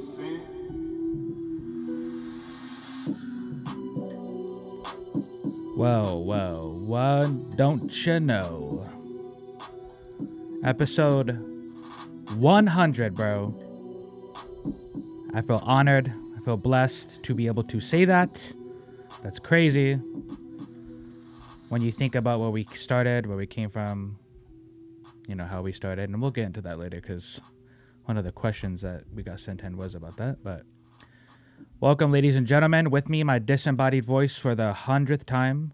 I'm saying? Whoa, whoa, what don't you know? Episode 100, bro. I feel honored. I feel blessed to be able to say that. That's crazy. When you think about where we started, where we came from, you know, how we started, and we'll get into that later because one of the questions that we got sent in was about that. But welcome, ladies and gentlemen. With me, my disembodied voice for the hundredth time.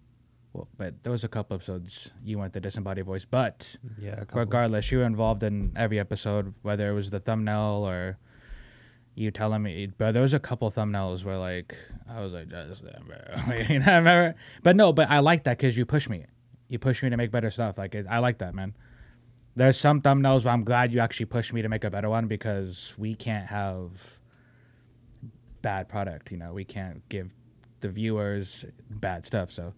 Well, but there was a couple episodes you weren't the disembodied voice, but Yeah, regardless, you were involved in every episode, whether it was the thumbnail or you telling me. But there was a couple thumbnails where like I was like, just you know, remember. But no, but I like that because you push me. You push me to make better stuff. Like I like that, man. There's some thumbnails where I'm glad you actually pushed me to make a better one because we can't have bad product. You know, we can't give the viewers bad stuff. So,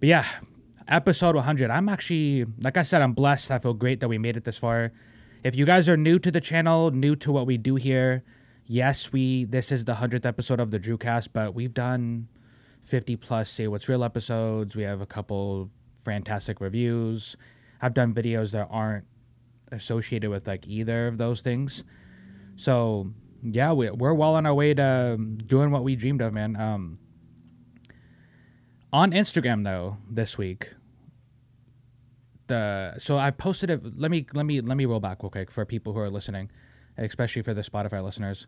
but yeah, episode 100. I'm actually, like I said, I'm blessed. I feel great that we made it this far. If you guys are new to the channel, new to what we do here, yes, we this is the 100th episode of the Drewcast, but we've done 50 plus say what's real episodes. We have a couple fantastic reviews. I've done videos that aren't associated with like either of those things. So yeah, we, we're well on our way to doing what we dreamed of, man. Um, on Instagram though, this week, the so I posted it. Let me let me let me roll back real quick for people who are listening, especially for the Spotify listeners.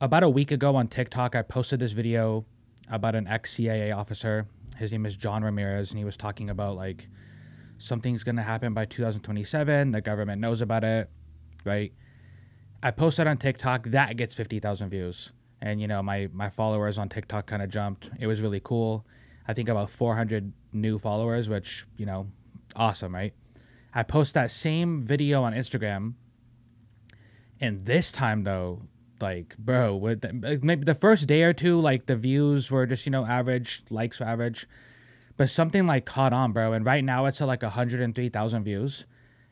About a week ago on TikTok, I posted this video about an ex CIA officer. His name is John Ramirez, and he was talking about like something's gonna happen by 2027. The government knows about it, right? I posted on TikTok that gets 50,000 views, and you know my my followers on TikTok kind of jumped. It was really cool. I think about 400 new followers, which you know, awesome, right? I post that same video on Instagram, and this time though, like, bro, with the, maybe the first day or two, like the views were just you know average, likes were average, but something like caught on, bro. And right now it's at like 103,000 views,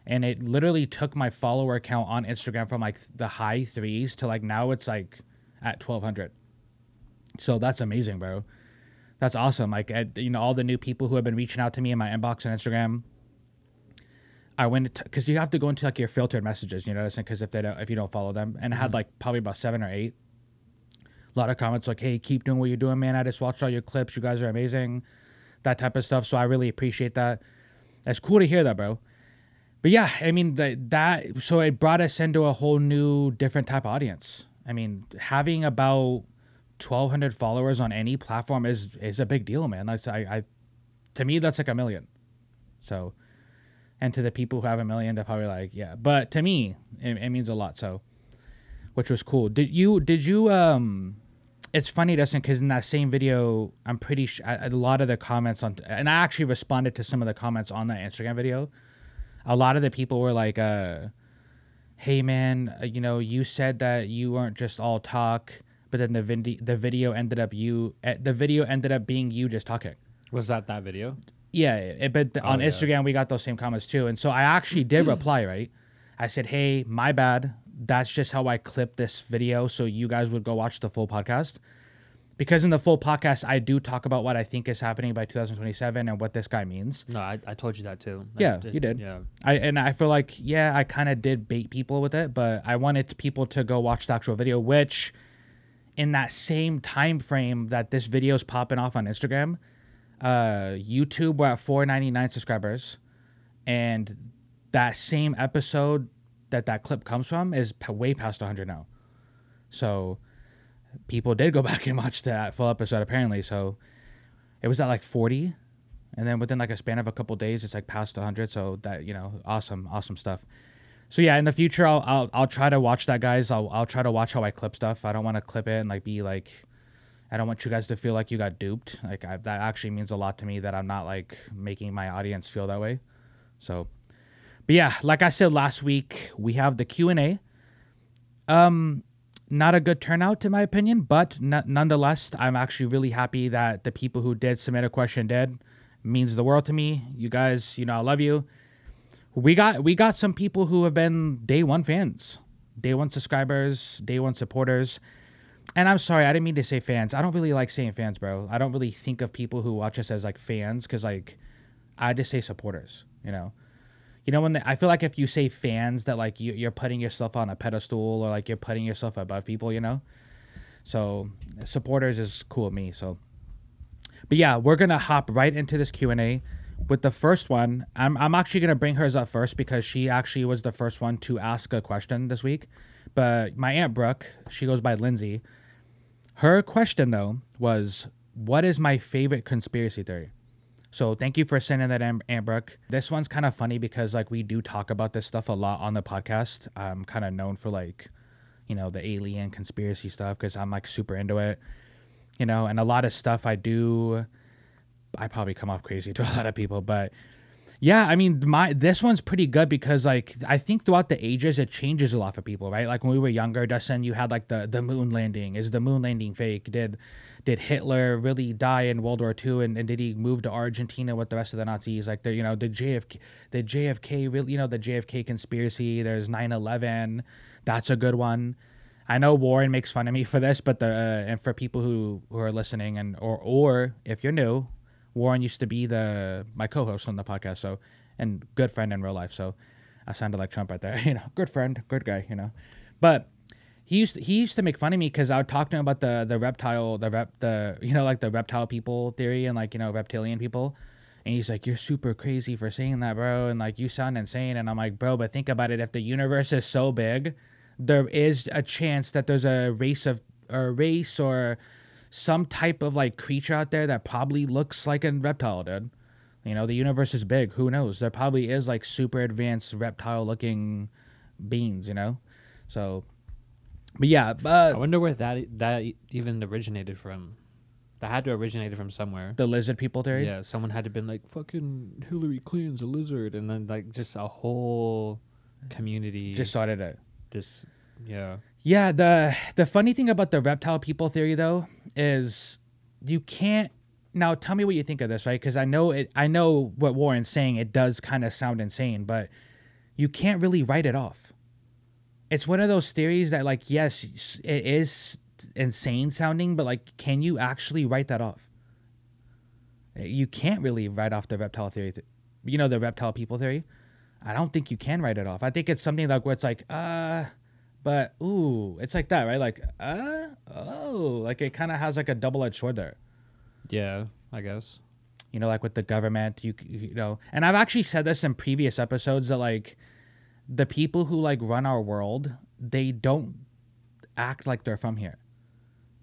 and it literally took my follower count on Instagram from like the high threes to like now it's like at 1,200. So that's amazing, bro. That's awesome. Like, I, you know, all the new people who have been reaching out to me in my inbox on Instagram. I went because you have to go into like your filtered messages, you know, because if they don't, if you don't follow them, and I had mm-hmm. like probably about seven or eight. A lot of comments like, "Hey, keep doing what you're doing, man. I just watched all your clips. You guys are amazing." That type of stuff. So I really appreciate that. That's cool to hear that, bro. But yeah, I mean that. So it brought us into a whole new, different type of audience. I mean, having about 1200 followers on any platform is is a big deal man that's I, I to me that's like a million so and to the people who have a million they're probably like yeah but to me it, it means a lot so which was cool did you did you um it's funny Dustin because in that same video I'm pretty sure a lot of the comments on and I actually responded to some of the comments on that Instagram video a lot of the people were like uh hey man uh, you know you said that you weren't just all talk but then the vindi- the video ended up you eh, the video ended up being you just talking. Was that that video? Yeah, it, but the, Oh, on yeah. Instagram we got those same comments too, and so I actually did reply. Right, I said, "Hey, my bad. That's just how I clip this video, so you guys would go watch the full podcast." Because in the full podcast, I do talk about what I think is happening by 2027 and what this guy means. No, I, I told you that too. I Yeah, you did. Yeah. I and I feel like yeah, I kind of did bait people with it, but I wanted people to go watch the actual video, which in that same time frame that this video is popping off on Instagram, uh, YouTube were at 499 subscribers, and that same episode that that clip comes from is p- way past 100 now. So people did go back and watch that full episode apparently. So it was at like 40 and then within like a span of a couple days it's like past 100 so that you know awesome awesome stuff. So yeah in the future i'll i'll, I'll try to watch that guys. I'll, I'll try to watch how i clip stuff. I don't want to clip it and like be like i don't want you guys to feel like you got duped. Like I, that actually means a lot to me that i'm not like making my audience feel that way. So but yeah like i said last week we have the q&a um not a good turnout in my opinion but n- nonetheless i'm actually really happy that the people who did submit a question did means the world to me you guys you know i love you we got we got some people who have been day one fans day one subscribers, day one supporters. And I'm sorry, I didn't mean to say fans. I don't really like saying fans, bro. I don't really think of people who watch us as like fans because like I just say supporters. You know, you know when they, I feel like if you say fans, that like you, you're putting yourself on a pedestal or like you're putting yourself above people. You know, so supporters is cool with me. So, but yeah, we're gonna hop right into this Q and A with the first one. I'm I'm actually gonna bring hers up first because she actually was the first one to ask a question this week. But my aunt Brooke, she goes by Lyndsey. Her question though was, "What is my favorite conspiracy theory?" So thank you for sending that, Aunt Brooke. This one's kind of funny because like we do talk about this stuff a lot on the podcast. I'm kind of known for like, you know, the alien conspiracy stuff because I'm like super into it, you know, and a lot of stuff I do. I probably come off crazy to a lot of people, but yeah, I mean, my this one's pretty good because like I think throughout the ages it changes a lot for people, right? Like when we were younger, Dustin, you had like the the moon landing. Is the moon landing fake? Did did Hitler really die in World War II and, and did he move to Argentina with the rest of the Nazis? Like the you know the JFK the JFK really you know the JFK conspiracy. There's 9/11. That's a good one. I know Warren makes fun of me for this, but the uh, and for people who who are listening and or or if you're new, Warren used to be the my co-host on the podcast, so and good friend in real life. So I sounded like Trump right there, you know, good friend, good guy, you know. But he used to, he used to make fun of me because I would talk to him about the the reptile the rep the you know like the reptile people theory and like you know reptilian people. And he's like, "You're super crazy for saying that, bro." And like, you sound insane. And I'm like, "Bro, but think about it. If the universe is so big, there is a chance that there's a race of a race or some type of like creature out there that probably looks like a reptile, dude. You know, the universe is big. Who knows? There probably is like super advanced reptile looking beings, you know? So, but yeah, but I wonder where that that even originated from. That had to originated from somewhere. the lizard people theory. Yeah, someone had to been like fucking Hillary Clinton's a lizard, and then like just a whole community Just sorted it. just yeah. Yeah, the the funny thing about the reptile people theory though is you can't now tell me what you think of this, right? Because I know it I know what Warren's saying, it does kind of sound insane, but you can't really write it off. It's one of those theories that like yes, it is insane sounding, but like can you actually write that off? You can't really write off the reptile theory. th- You know the reptile people theory? I don't think you can write it off. I think it's something like where it's like, uh but ooh, it's like that, right? Like, uh, oh, like it kind of has like a double-edged sword there. Yeah, I guess. You know, like with the government, you you know, and I've actually said this in previous episodes that like the people who like run our world, they don't act like they're from here.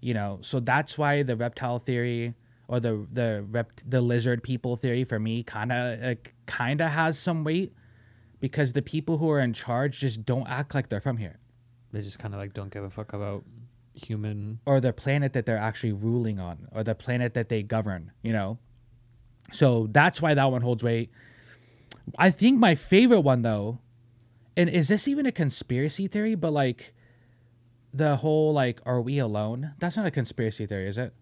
You know, so that's why the reptile theory or the the rep the lizard people theory for me kind of like, kind of has some weight because the people who are in charge just don't act like they're from here. They just kind of like don't give a fuck about human. or the planet that they're actually ruling on or the planet that they govern you know so that's why that one holds weight i think my favorite one though and is this even a conspiracy theory? But like the whole like are we alone? That's not a conspiracy theory is it?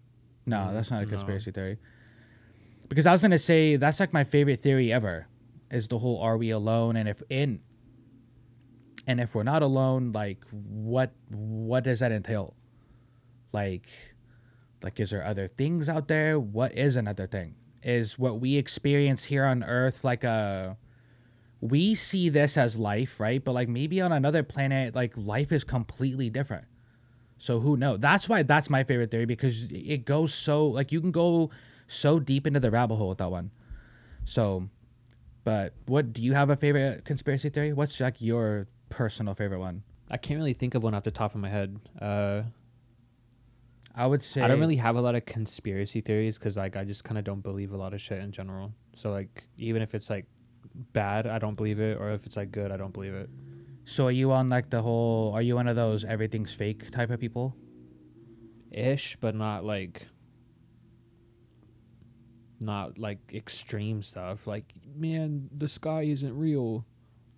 No Mm, that's not a no. conspiracy theory. Because i was gonna say that's like my favorite theory ever is the whole are we alone? And if in and if we're not alone like what what does that entail? Like like is there other things out there? What is another thing? Is what we experience here on earth like a we see this as life right? But like maybe on another planet like life is completely different. So who knows? That's why that's my favorite theory because it goes so like you can go so deep into the rabbit hole with that one. So but what do you have a favorite conspiracy theory? What's like your personal favorite one? I can't really think of one off the top of my head. Uh, i would say I don't really have a lot of conspiracy theories because like I just kind of don't believe a lot of shit in general. So like even if it's like bad, I don't believe it, or if it's like good, I don't believe it. So are you on like the whole? Are you one of those everything's fake type of people? Ish, but not like not like extreme stuff. Like man, the sky isn't real.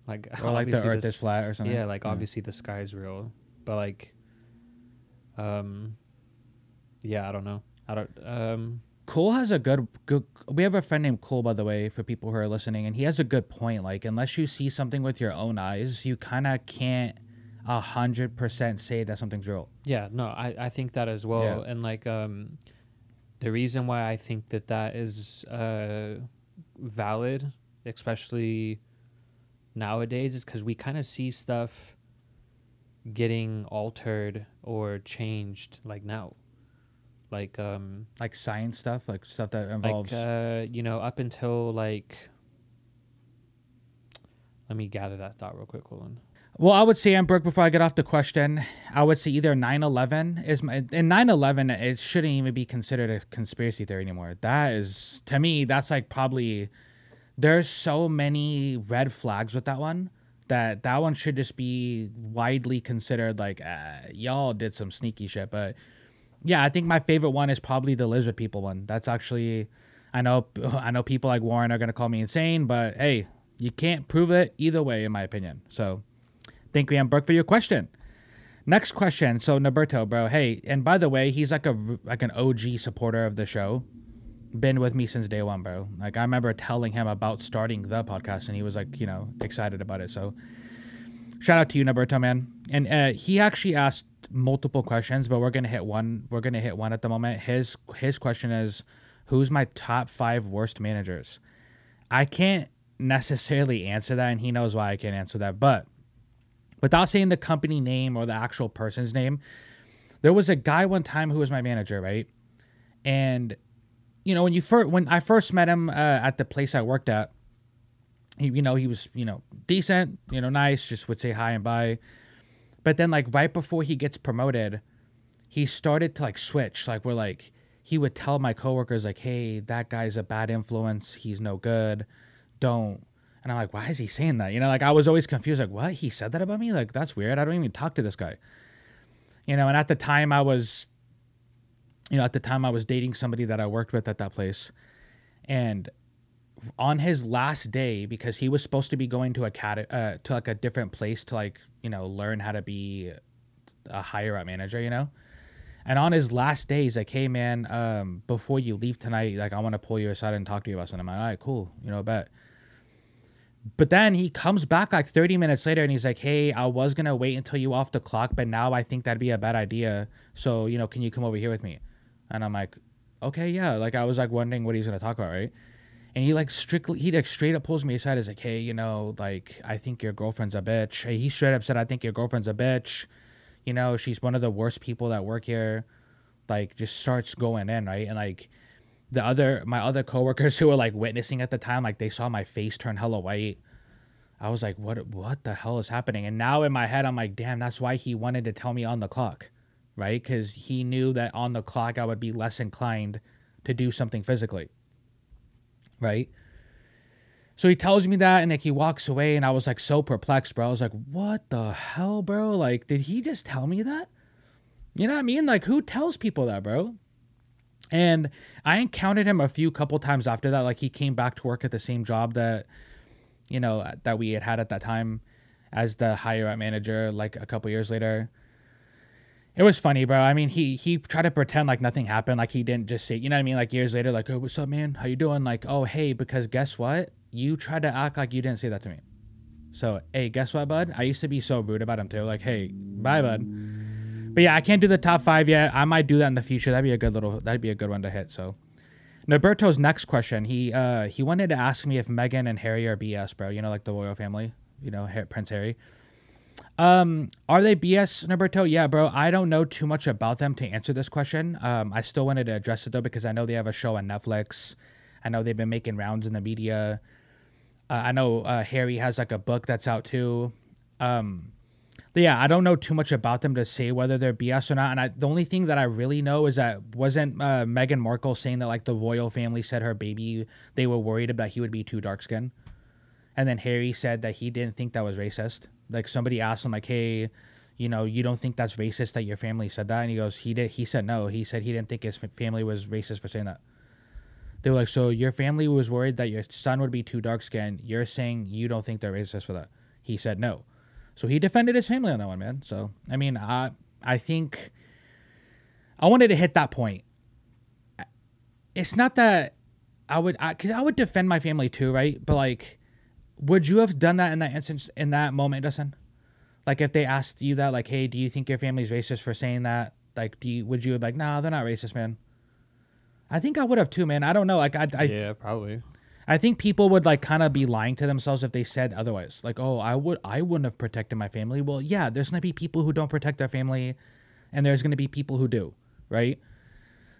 Like Or like the Earth is flat or something? Yeah, like obviously the sky is real, but like, um, yeah, I don't know. I don't. Um, Cole has a good good. We have a friend named Cole, by the way, for people who are listening, and he has a good point. Like unless you see something with your own eyes, you kind of can't a hundred percent say that something's real. Yeah, no, I, I think that as well. Yeah. And like um the reason why I think that that is uh valid, especially nowadays is cuz we kind of see stuff getting altered or changed like now. Like um Like science stuff, like stuff that like involves. uh you know up until like let me gather that thought real quick hold on Well, I would say, and Brooke, before I get off the question, I would say either 9 11 is my. And 9 11, it shouldn't even be considered a conspiracy theory anymore. That is, to me, that's like probably. There's so many red flags with that one that that one should just be widely considered like, uh, y'all did some sneaky shit. But yeah, I think my favorite one is probably the lizard people one. That's actually. I know, I know people like Warren are gonna call me insane, but hey, you can't prove it either way, in my opinion. So, Thank you, Ian Brooke, for your question. Next question. So Norberto, bro. Hey, and by the way, he's like a like an OG supporter of the show. Been with me since day one, bro. Like I remember telling him about starting the podcast, and he was like, you know, excited about it. So shout out to you, Norberto, man. And uh, he actually asked multiple questions, but we're gonna hit one. We're gonna hit one at the moment. His his question is, who's my top five worst managers? I can't necessarily answer that, and he knows why I can't answer that, but without saying the company name or the actual person's name, there was a guy one time who was my manager, right? And you know, when you first when I first met him uh, at the place I worked at, he you know he was you know decent, you know nice, just would say hi and bye. But then like right before he gets promoted, he started to like switch. Like we're like he would tell my coworkers like, "Hey, that guy's a bad influence. He's no good. Don't." And I'm like, "Why is he saying that?" You know, like I was always confused. Like, what? He said that about me? Like that's weird. I don't even talk to this guy. You know, and at the time I was, you know, at the time I was dating somebody that I worked with at that place, and on his last day because he was supposed to be going to a cat uh, to like a different place to like you know learn how to be a higher up manager you know? And on his last day he's like hey man um before you leave tonight like i want to pull you aside and talk to you about something. I'm like all right cool you know bet. But then he comes back like 30 minutes later and he's like hey i was gonna wait until you off the clock but now i think that'd be a bad idea. So you know can you come over here with me? And i'm like okay yeah. Like i was like wondering what he's gonna talk about right and he like strictly he like straight up pulls me aside. He's like, "Hey, you know, like I think your girlfriend's a bitch." Hey, he straight up said, "I think your girlfriend's a bitch." You know, she's one of the worst people that work here. Like, just starts going in right, and like the other my other coworkers who were like witnessing at the time, like they saw my face turn hella white. I was like, "What? What the hell is happening?" And now in my head, I'm like, "Damn, that's why he wanted to tell me on the clock." Right, because he knew that on the clock I would be less inclined to do something physically right? So he tells me that and like he walks away and I was like so perplexed, bro. I was like, what the hell, bro? Like, did he just tell me that? You know what I mean? Like, who tells people that, bro? And I encountered him a few couple times after that. Like, he came back to work at the same job that, you know, that we had had at that time as the higher up manager, like a couple years later. It was funny, bro. I mean, he he tried to pretend like nothing happened, like he didn't just say, you know what I mean? Like years later, like, oh, what's up, man? How you doing? Like, oh, hey, because guess what? You tried to act like you didn't say that to me. So, hey, guess what, bud? I used to be so rude about him too. Like, hey, bye, bud. But yeah, I can't do the top five yet. I might do that in the future. That'd be a good little. That'd be a good one to hit. So, Norberto's next question. He uh he wanted to ask me if Meghan and Harry are BS, bro. You know, like the royal family. You know, Prince Harry. Um, are they BS, Norberto? Yeah, bro. I don't know too much about them to answer this question. Um, I still wanted to address it though because I know they have a show on Netflix. I know they've been making rounds in the media. Uh, I know uh, Harry has like a book that's out too. Um, yeah, I don't know too much about them to say whether they're BS or not. And I, the only thing that I really know is that wasn't uh, Meghan Markle saying that like the royal family said her baby they were worried about he would be too dark skinned, and then Harry said that he didn't think that was racist. Like somebody asked him like, "Hey, you know, you don't think that's racist that your family said that?" And he goes, "He did." He said no. He said he didn't think his family was racist for saying that. They were like, "So your family was worried that your son would be too dark skinned. You're saying you don't think they're racist for that?" He said no. So he defended his family on that one, man. So I mean, I I think I wanted to hit that point. It's not that I would, I, I would defend my family too, right? But like would you have done that in that instance in that moment, Dustin? Like if they asked you that, like, hey, do you think your family's racist for saying that? Like, do you would you be like, nah, they're not racist, man? I think I would have too, man. I don't know. Like, I, I yeah, probably. I think people would like kind of be lying to themselves if they said otherwise. Like, oh, I would, I wouldn't have protected my family. Well, yeah, there's gonna be people who don't protect their family, and there's gonna be people who do, right?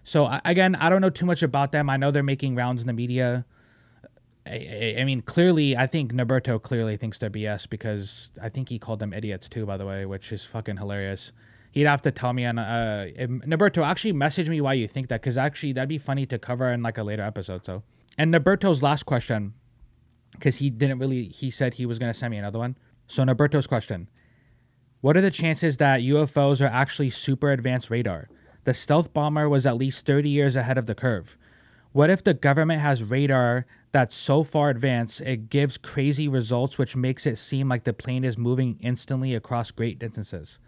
So I- again, I don't know too much about them. I know they're making rounds in the media. I, I, mean, clearly, I think Norberto clearly thinks they're BS because I think he called them idiots too, by the way, which is fucking hilarious. He'd have to tell me on uh, Norberto actually message me why you think that because actually that'd be funny to cover in like a later episode. So, and Norberto's last question, because he didn't really, he said he was gonna send me another one. So Norberto's question: What are the chances that UFOs are actually super advanced radar? The stealth bomber was at least 30 years ahead of the curve. What if the government has radar that's so far advanced it gives crazy results, which makes it seem like the plane is moving instantly across great distances?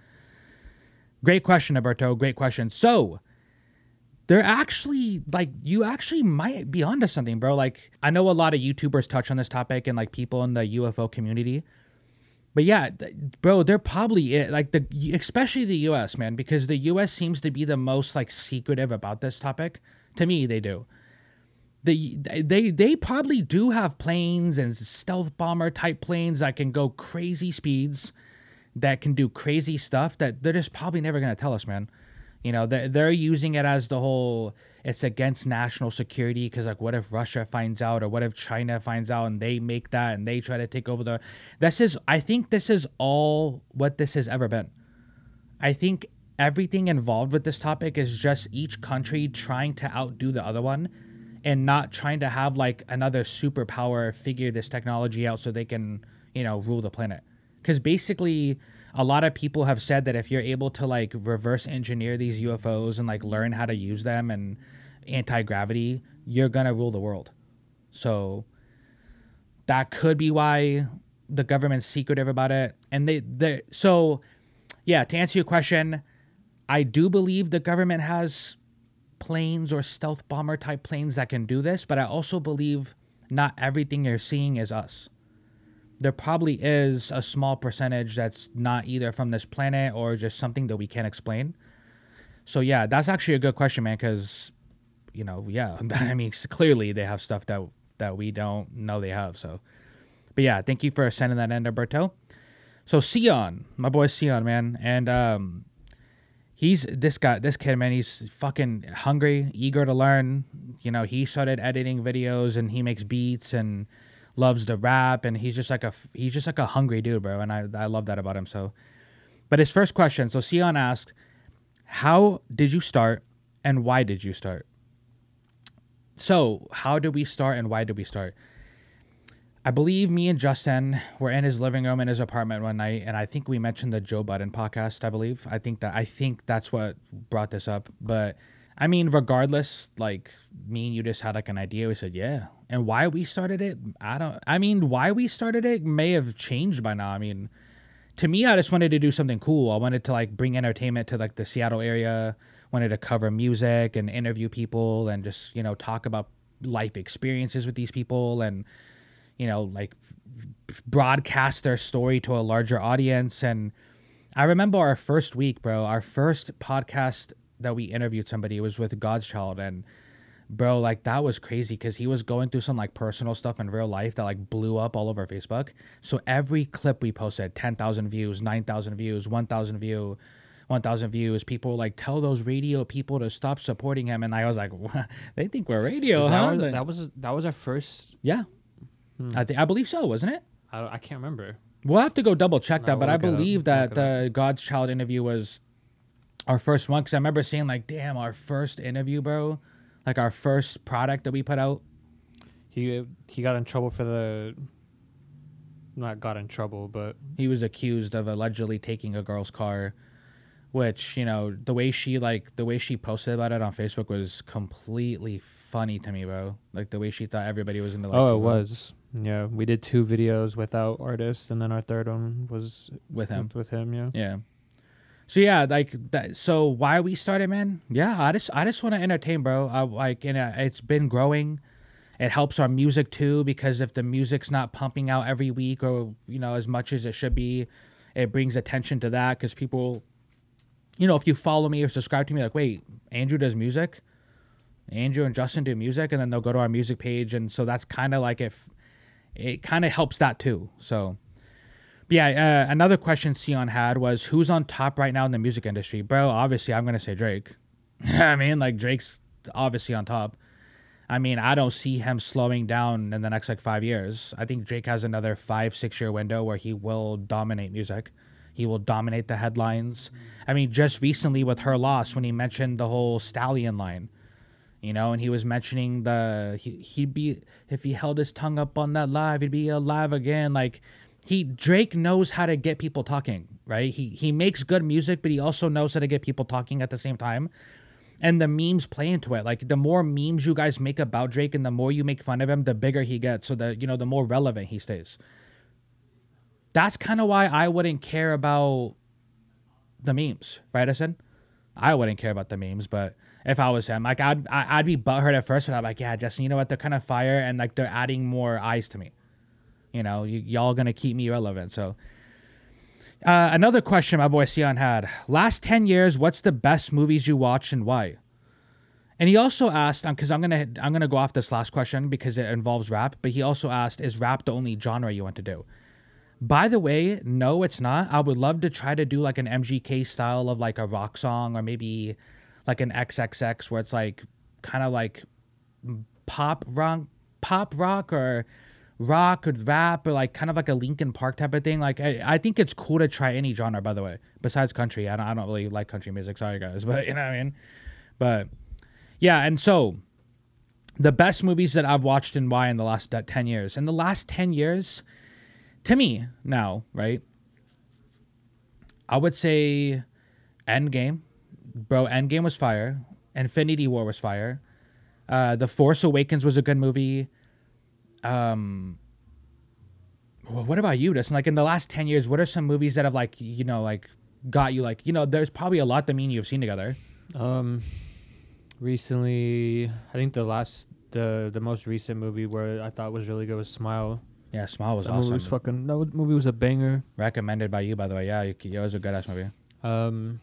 Great question, Alberto. Great question. So, they're actually like you actually might be onto something, bro. Like I know a lot of YouTubers touch on this topic and like people in the UFO community. But yeah, th- bro, they're probably it. Like the especially the US, man, because the US seems to be the most like secretive about this topic. To me, they do. The they they probably do have planes and stealth bomber type planes that can go crazy speeds, that can do crazy stuff that they're just probably never gonna tell us, man. You know, they're, they're using it as the whole it's against national security because, like, what if Russia finds out or what if China finds out and they make that and they try to take over the. This is, I think, this is all what this has ever been. I think everything involved with this topic is just each country trying to outdo the other one and not trying to have like another superpower figure this technology out so they can, you know, rule the planet. Because basically, a lot of people have said that if you're able to like reverse engineer these UFOs and like learn how to use them and anti gravity, you're gonna rule the world. So that could be why the government's secretive about it. And they they so yeah, to answer your question, I do believe the government has planes or stealth bomber type planes that can do this, but I also believe not everything you're seeing is us there probably is a small percentage that's not either from this planet or just something that we can't explain. So yeah, that's actually a good question, man. Because you know, yeah, I mean, clearly they have stuff that that we don't know they have. So, but yeah, thank you for sending that in, Alberto. So Sion, my boy Sion, man, and um, he's this guy, this kid, man. He's fucking hungry, eager to learn. You know, he started editing videos and he makes beats and loves to rap and he's just like a he's just like a hungry dude, bro. And I I love that about him. So, but his first question. So Sion asked, "How did you start, and why did you start?" So how did we start, and why did we start? I believe me and Justin were in his living room in his apartment one night, and I think we mentioned the Joe Budden podcast. I believe. I think that I think that's what brought this up. But I mean, regardless, like me and you just had like an idea. We said, yeah. And why we started it, I don't. I mean, why we started it may have changed by now. I mean, to me, I just wanted to do something cool. I wanted to like bring entertainment to like the Seattle area. Wanted to cover music and interview people and just you know talk about life experiences with these people and you know like broadcast their story to a larger audience and i remember our first week bro our first podcast that we interviewed somebody was with god's child and bro like that was crazy because he was going through some like personal stuff in real life that like blew up all over facebook so every clip we posted 10000 views 9000 views 1000 view 1000 views people like tell those radio people to stop supporting him and i was like what? they think we're radio huh? that, Like- that was that was our first. yeah i think i believe so wasn't it I, I can't remember. We'll have to go double check that, but I believe that the God's Child interview was our first one because I remember seeing like, "Damn, our first interview, bro! Like our first product that we put out." He he got in trouble for the. Not got in trouble, but He was accused of allegedly taking a girl's car, which you know the way she like the way she posted about it on Facebook was completely funny to me, bro. Like the way she thought everybody was gonna like. oh, it was. Yeah, we did two videos without artists, and then our third one was with him. with, him. Yeah. Yeah. So yeah, like that. So why we started, man? Yeah, I just I just want to entertain, bro. I like, and uh, it's been growing. It helps our music too because if the music's not pumping out every week or you know as much as it should be, it brings attention to that because people, you know, if you follow me or subscribe to me, like, wait, Andrew does music, Andrew and Justin do music, and then they'll go to our music page, and so that's kind of like if it kind of helps that too. So. But yeah, uh, another question Sion had was who's on top right now in the music industry, bro? Obviously, I'm gonna say Drake. I mean, like Drake's obviously on top. I mean, I don't see him slowing down in the next like five years. I think Drake has another five, six year window where he will dominate music. He will dominate the headlines. I mean, just recently with her loss, when he mentioned the whole stallion line, you know, and he was mentioning the he, he'd be if he held his tongue up on that live, he'd be alive again. Like he Drake knows how to get people talking, right? He he makes good music, but he also knows how to get people talking at the same time. And the memes play into it. Like the more memes you guys make about Drake and the more you make fun of him, the bigger he gets. So that you know, the more relevant he stays. That's kind of why I wouldn't care about the memes, right? I said I wouldn't care about the memes, but if I was him, like I'd I'd be butthurt at first, but I'm like, yeah, Justin, you know what? They're kind of fire, and like they're adding more eyes to me. You know, y- y'all gonna keep me relevant. So, uh, another question my boy Sion had: Last ten years, what's the best movies you watched and why? And he also asked, because I'm gonna I'm gonna go off this last question because it involves rap. But he also asked, is rap the only genre you want to do? By the way, no, it's not. I would love to try to do like an MGK style of like a rock song or maybe like an XXX where it's like kind of like pop rock, pop rock or rock or rap or like kind of like a Linkin Park type of thing. Like I, I think it's cool to try any genre. By the way, besides country, I don't, I don't really like country music. Sorry guys, but you know what I mean. But yeah, and so the best movies that I've watched and why in the last uh, ten years. In the last ten years, to me now, right? I would say Endgame. Bro, Endgame was fire. Infinity War was fire. Uh, the Force Awakens was a good movie. Um, wh- what about you, Dustin? Like in the last ten years, what are some movies that have like you know like got you like you know? There's probably a lot that me and you have seen together. Um, recently, I think the last the the most recent movie where I thought was really good was Smile. Yeah, Smile was that movie awesome. was fucking. That movie was a banger. Recommended by you, by the way. Yeah, you, it was a good ass movie. Um,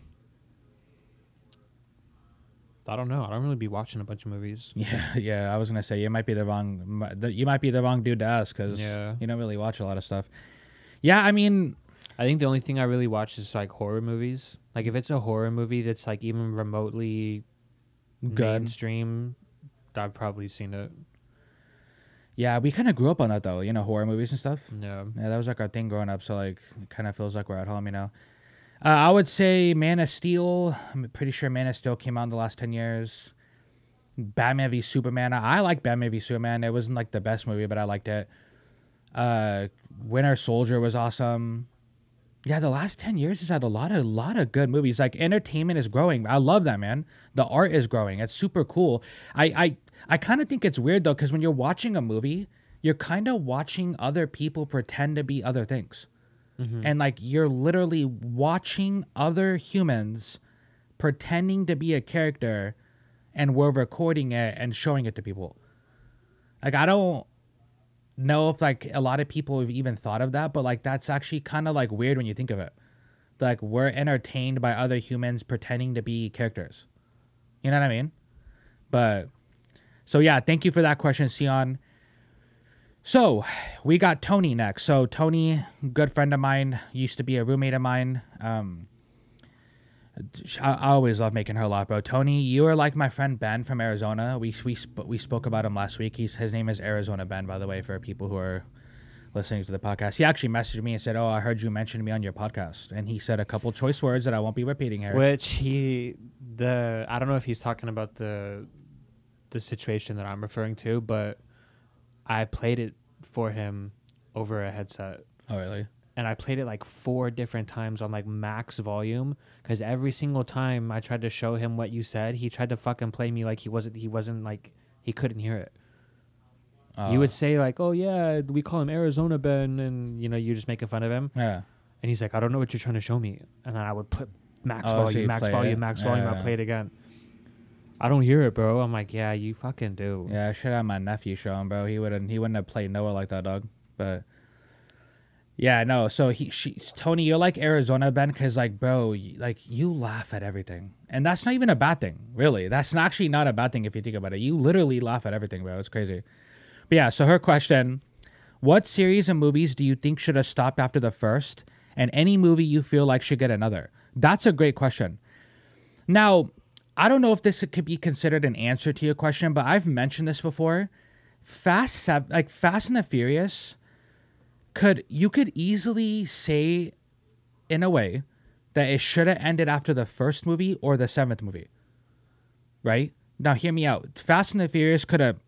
I don't know. I don't really be watching a bunch of movies. Yeah, yeah. I was gonna say you might be the wrong. You might be the wrong dude to ask because Yeah. you don't really watch a lot of stuff. Yeah, I mean, I think the only thing I really watch is like horror movies. Like if it's a horror movie that's like even remotely good. mainstream, I've probably seen it. Yeah, we kind of grew up on that though. You know, horror movies and stuff. Yeah. Yeah, that was like our thing growing up. So like, it kind of feels like we're at home. You know. Uh, I would say Man of Steel. I'm pretty sure Man of Steel came out in the last ten years. Batman v Superman. I, I like Batman v Superman. It wasn't like the best movie, but I liked it. Uh, Winter Soldier was awesome. Yeah, the last ten years has had a lot of lot of good movies. Like entertainment is growing. I love that man. The art is growing. It's super cool. I I I kind of think it's weird though, because when you're watching a movie, you're kind of watching other people pretend to be other things Mm-hmm. and like you're literally watching other humans pretending to be a character and we're recording it and showing it to people. Like i don't know if like a lot of people have even thought of that but like that's actually kind of like weird when you think of it. Like we're entertained by other humans pretending to be characters. You know what i mean? But so yeah thank you for that question sion so, we got Tony next. So, Tony, good friend of mine, used to be a roommate of mine. Um, I, always love making her laugh, bro. Tony, you are like my friend Ben from Arizona. We we sp- we spoke about him last week. He's his name is Arizona Ben, by the way, for people who are listening to the podcast. He actually messaged me and said, "Oh, I heard you mention me on your podcast," and he said a couple choice words that I won't be repeating here. Which he the I don't know if he's talking about the the situation that I'm referring to, but I played it for him over a headset. oh, really? and I played it like four different times on like max volume because every single time I tried to show him what you said, he tried to fucking play me like he wasn't he wasn't like he couldn't hear it. you Uh, would say like, "Oh yeah, we call him Arizona Ben," and you know you're just making fun of him, yeah. and he's like, "I don't know what you're trying to show me," and then I would put max Oh, volume, you'd max volume, it. max volume. I Yeah. play it again. I don't hear it, bro. I'm like, yeah, you fucking do. Yeah, I should have my nephew show him, bro. He wouldn't he wouldn't have played Noah like that, dog. But Yeah, no. So he, she, Tony, you're like Arizona Ben, because like, bro, y- like you laugh at everything, and that's not even a bad thing, really. That's not, actually not a bad thing if you think about it. You literally laugh at everything, bro. It's crazy. But yeah, so her question: What series of movies do you think should have stopped after the first, and any movie you feel like should get another? That's a great question. Now, I don't know if this could be considered an answer to your question, but I've mentioned this before. Fast, like Fast and the Furious could you could easily say in a way that it should have ended after the first movie or the seventh movie. Right? Now hear me out. Fast and the Furious could have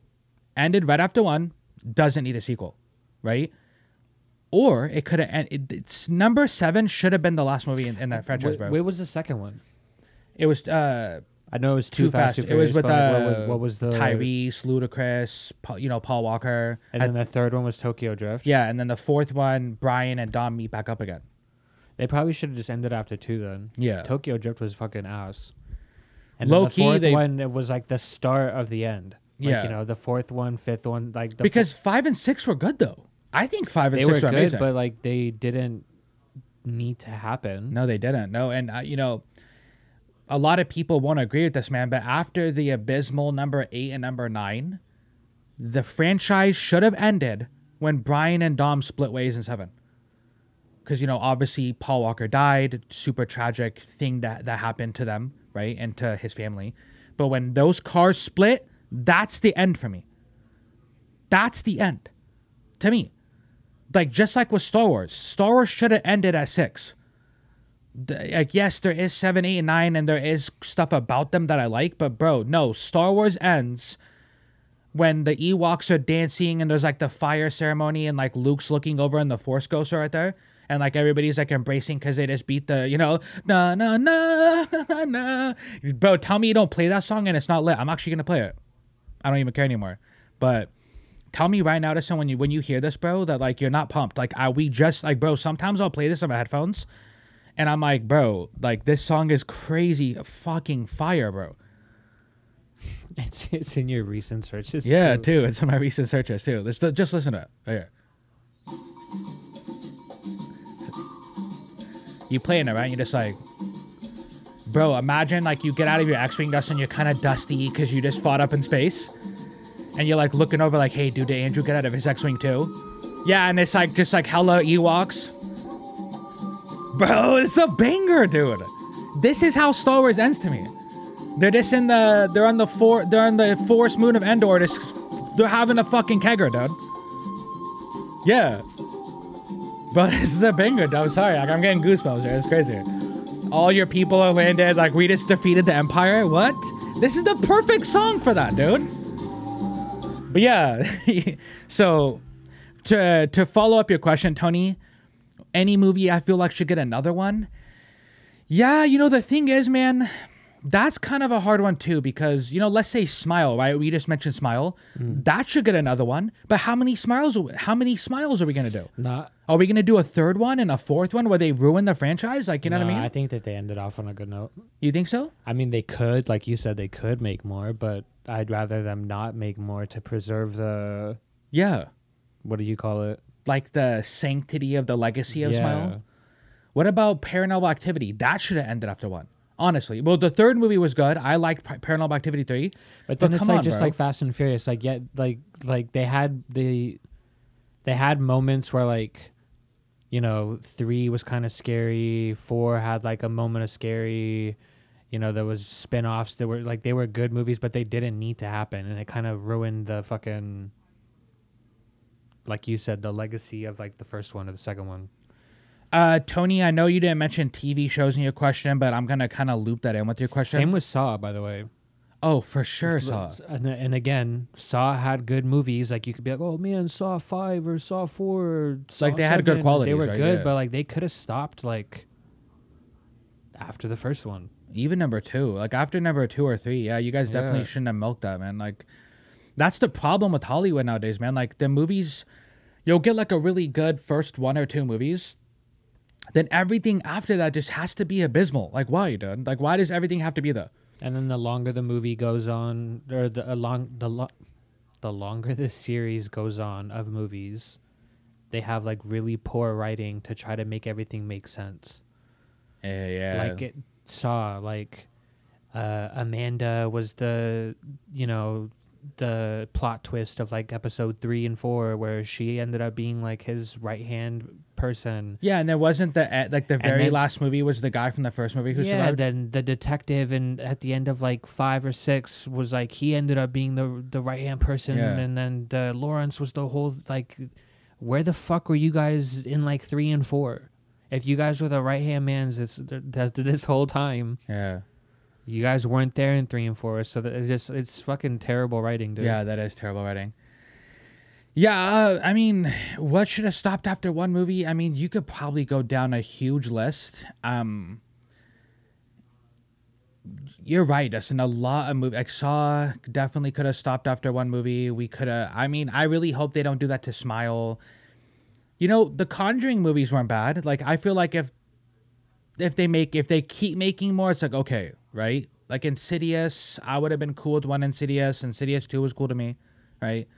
ended right after one, doesn't need a sequel. Right? Or it could have ended it's number seven should have been the last movie in, in that franchise, Wh- bro. Where was the second one? it was uh I know it was too, too, fast. fast. Too it was Furious, with but, like, uh, what, was, what was the Tyrese, Ludacris, Paul, you know Paul Walker, And then the third one was Tokyo Drift. yeah, and then the fourth one, Brian and Dom meet back up again. They probably should have just ended after two then. Yeah, Tokyo Drift was fucking ass. And Low then the key, fourth they- one it was like the start of the end. Like, Yeah. you know, the fourth one, fifth one, like the because five and six were good though. I think five and they were six were good, amazing. but like they didn't need to happen. no, they didn't. No, and uh, you know, a lot of people won't agree with this man, but after the abysmal number eight and number nine, the franchise should have ended when Brian and Dom split ways in seven. Because you know, obviously, Paul Walker died. Super tragic thing that that happened to them, right, and to his family. But when those cars split, that's the end for me. That's the end, to me. Like just like with Star Wars, Star Wars should have ended at six like yes there is 7 8 and 9 and there is stuff about them that i like but bro no. Star wars ends when the ewoks are dancing and there's like the fire ceremony and like luke's looking over and the force ghosts are right there and like everybody's like embracing because they just beat the you know na na na na bro tell me you don't play that song and it's not lit. I'm actually gonna play it. I don't even care anymore. But tell me right now to someone you when you hear this bro that like you're not pumped. Like I, we just like bro sometimes i'll play this on my headphones and I'm like, bro, like this song is crazy fucking fire, bro. It's it's in your recent searches. Yeah, too. too. It's in my recent searches too. Let's just listen to it. Oh, yeah. You playing it, right? You're just like, bro, imagine like you get out of your X-Wing dust and you're kind of dusty because you just fought up in space. And you're like looking over like, hey, dude, did Andrew get out of his X-Wing too? Yeah, and it's like just like hella Ewoks. Bro, it's a banger, dude. This is how Star Wars ends to me. They're just in the they're on the four they're on the forest moon of Endor. Just, they're having a fucking kegger, dude. Yeah. But this is a banger, dude. I'm sorry. Like, I'm getting goosebumps here. It's crazy. All your people are landed. Like we just defeated the Empire. What? This is the perfect song for that, dude. But yeah, so to to follow up your question, Tony, any movie I feel like should get another one. Yeah, you know the thing is, man, that's kind of a hard one too because you know, let's say Smile, right? We just mentioned Smile. Mm. That should get another one. But how many smiles? How many smiles are we gonna do? Not. Are we gonna do a third one and a fourth one where they ruin the franchise? Like, you know what I mean? I think that they ended off on a good note. you think so? I mean, they could, like you said, they could make more, but I'd rather them not make more to preserve the Yeah, what do you call it? Like the sanctity of the legacy of Yeah. Smile. What about Paranormal Activity? That should have ended after one. Honestly, well, the third movie was good. I liked Pa- Paranormal Activity three. But then But it's like on, just bro. like Fast and Furious, like yet like like they had the they had moments where like you know three was kind of scary, four had like a moment of scary. You know, there was spin-offs that were like they were good movies, but they didn't need to happen, and it kind of ruined the fucking like you said, the legacy of like the first one or the second one. Uh, Tony, I know you didn't mention TV shows in your question, but I'm gonna kind of loop that in with your question. Same with Saw, by the way. oh, for sure, Saw. And, and again, Saw had good movies. Like you could be like, oh man, Saw five or Saw four. Or Saw Like, they had good 7. qualities, They were right? good, Yeah. but like they could have stopped like after the first one. Even number two, like after number two or three, yeah, you guys definitely Yeah. shouldn't have milked that, man. Like, that's the problem with Hollywood nowadays, man. Like the movies, you'll get like a really good first one or two movies, then everything after that just has to be abysmal. Like, why, dude? Like, why does everything have to be that? And then the longer the movie goes on, or the along the lo- the longer the series goes on of movies, they have like really poor writing to try to make everything make sense. Yeah, yeah. Like it saw like uh, Amanda was the you know the plot twist of like episode three and four where she ended up being like his right hand person. yeah, and there wasn't the eh, like the very then- last movie was the guy from the first movie who yeah, survived. then the detective and at the end of like five or six was like he ended up being the the right hand person, Yeah. and then the Lawrence was the whole like, where the fuck were you guys in like three and four? If you guys were the right hand mans this this whole time, yeah, you guys weren't there in three and four, so that it's just it's fucking terrible writing, dude. yeah, that is terrible writing. Yeah, uh, I mean, what should have stopped after one movie? I mean, you could probably go down a huge list. Um, you're right, Dustin. A lot of movies, like Saw, definitely could have stopped after one movie. We could have. I mean, I really hope they don't do that to Smile. You know, the Conjuring movies weren't bad. Like, I feel like if if they make if they keep making more, it's like okay, right? Like Insidious, I would have been cool with one Insidious. Insidious two was cool to me, right?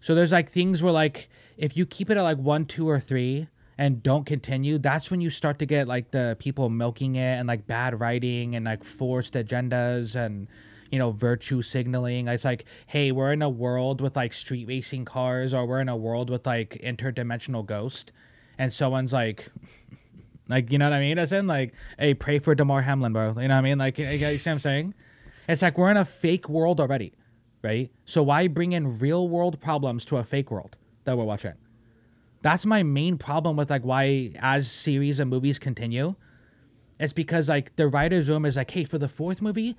So there's like things where like if you keep it at like one, two, or three and don't continue, that's when you start to get like the people milking it and like bad writing and like forced agendas and you know virtue signaling. It's like, hey, we're in a world with like street racing cars, or we're in a world with like interdimensional ghost, and someone's like. Like, you know what I mean? As in, like, hey, pray for Damar Hamlin, bro. You know what I mean? Like, you you see what I'm saying? It's like we're in a fake world already, right? So why bring in real world problems to a fake world that we're watching? That's my main problem with like why as series and movies continue. It's because like the writer's room is like, hey, for the fourth movie,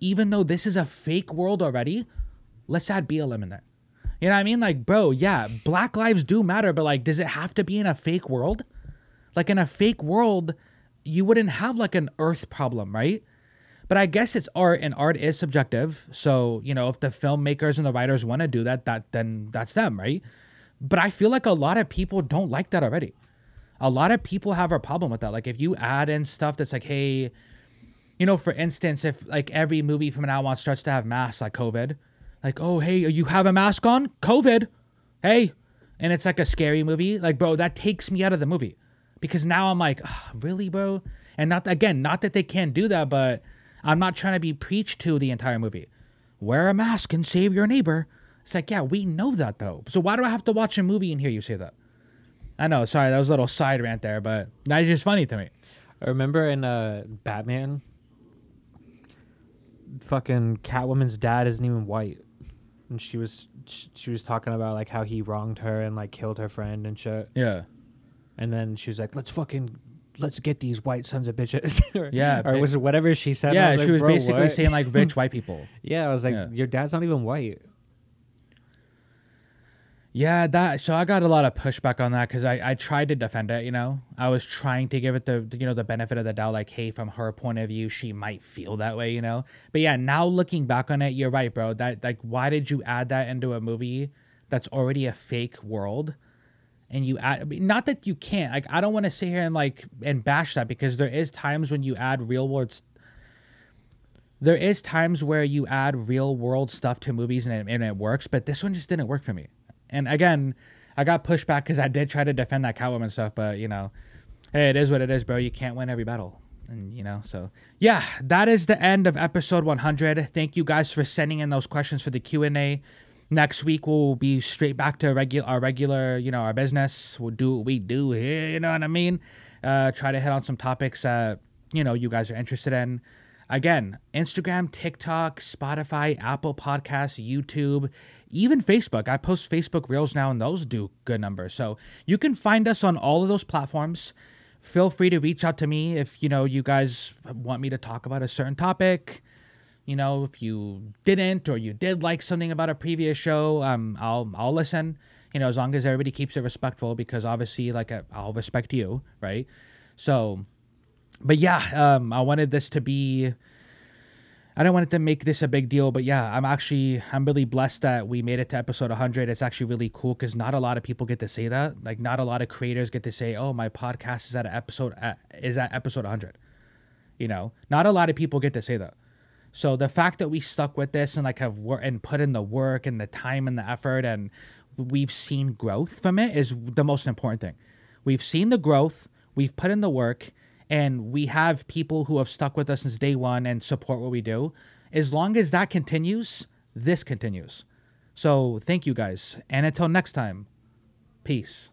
even though this is a fake world already, let's add BLM in there. You know what I mean? Like, bro, yeah, black lives do matter, but like, does it have to be in a fake world? Like in a fake world, you wouldn't have like an earth problem, right? But I guess it's art and art is subjective. So, you know, if the filmmakers and the writers want to do that, that then that's them, right? But I feel like a lot of people don't like that already. A lot of people have a problem with that. Like if you add in stuff that's like, hey, you know, for instance, if like every movie from now on starts to have masks like COVID, like, oh hey, you have a mask on? COVID. Hey. And it's like a scary movie, like, bro, that takes me out of the movie. Because now I'm like, "Ah, really, bro? And not again, not that they can't do that, but I'm not trying to be preached to the entire movie. Wear a mask and save your neighbor. It's like, yeah, we know that though. So why do I have to watch a movie and hear you say that? I know, sorry, that was a little side rant there, but that's just funny to me. I remember in uh, Batman, fucking Catwoman's dad isn't even white, and she was she was talking about like how he wronged her and like killed her friend and shit, Yeah. And then she was like, "Let's fucking." Let's get these white sons of bitches. or, Yeah, or was it whatever she said? Yeah, like, she was basically what?" saying like rich white people. "Yeah." I was like, Yeah. "Your dad's not even white." Yeah, that. So I got a lot of pushback on that because I, I tried to defend it. You know, I was trying to give it the you know the benefit of the doubt. Like, hey, from her point of view, she might feel that way. You know, but yeah, now looking back on it, you're right, bro. That like, why did you add that into a movie that's already a fake world? And you add, not that you can't. Like, I don't want to sit here and like and bash that because there is times when you add real world. s- There is times where you add real world stuff to movies and it, and it works, but this one just didn't work for me. And again, I got pushed back because I did try to defend that Catwoman stuff, but you know, hey, it is what it is, bro. You can't win every battle. And you know, so yeah, that is the end of episode 100. Thank you guys for sending in those questions for the Q&A. Next week we'll be straight back to regular our regular, you know, our business. We'll do what we do here, you know what I mean? Uh try to hit on some topics you know, you guys are interested in. Again, Instagram, TikTok, Spotify, Apple Podcasts, YouTube, even Facebook. I post Facebook Reels now, and those do good numbers. So you can find us on all of those platforms. Feel free to reach out to me if you know you guys want me to talk about a certain topic. You know, if you didn't or you did like something about a previous show, um, I'll I'll listen. You know, as long as everybody keeps it respectful, because obviously, like I'll respect you, right? So, but yeah, um, I wanted this to be. I don't want it to make this a big deal, but yeah, I'm actually I'm really blessed that we made it to episode 100. It's actually really cool because not a lot of people get to say that. Like, not a lot of creators get to say, "Oh, my podcast is at episode at, is at episode 100." You know, not a lot of people get to say that. So the fact that we stuck with this and like have wor- and put in the work and the time and the effort and we've seen growth from it is the most important thing. We've seen the growth, we've put in the work, and we have people who have stuck with us since day one and support what we do. As long as that continues, this continues. So thank you guys. And until next time, peace.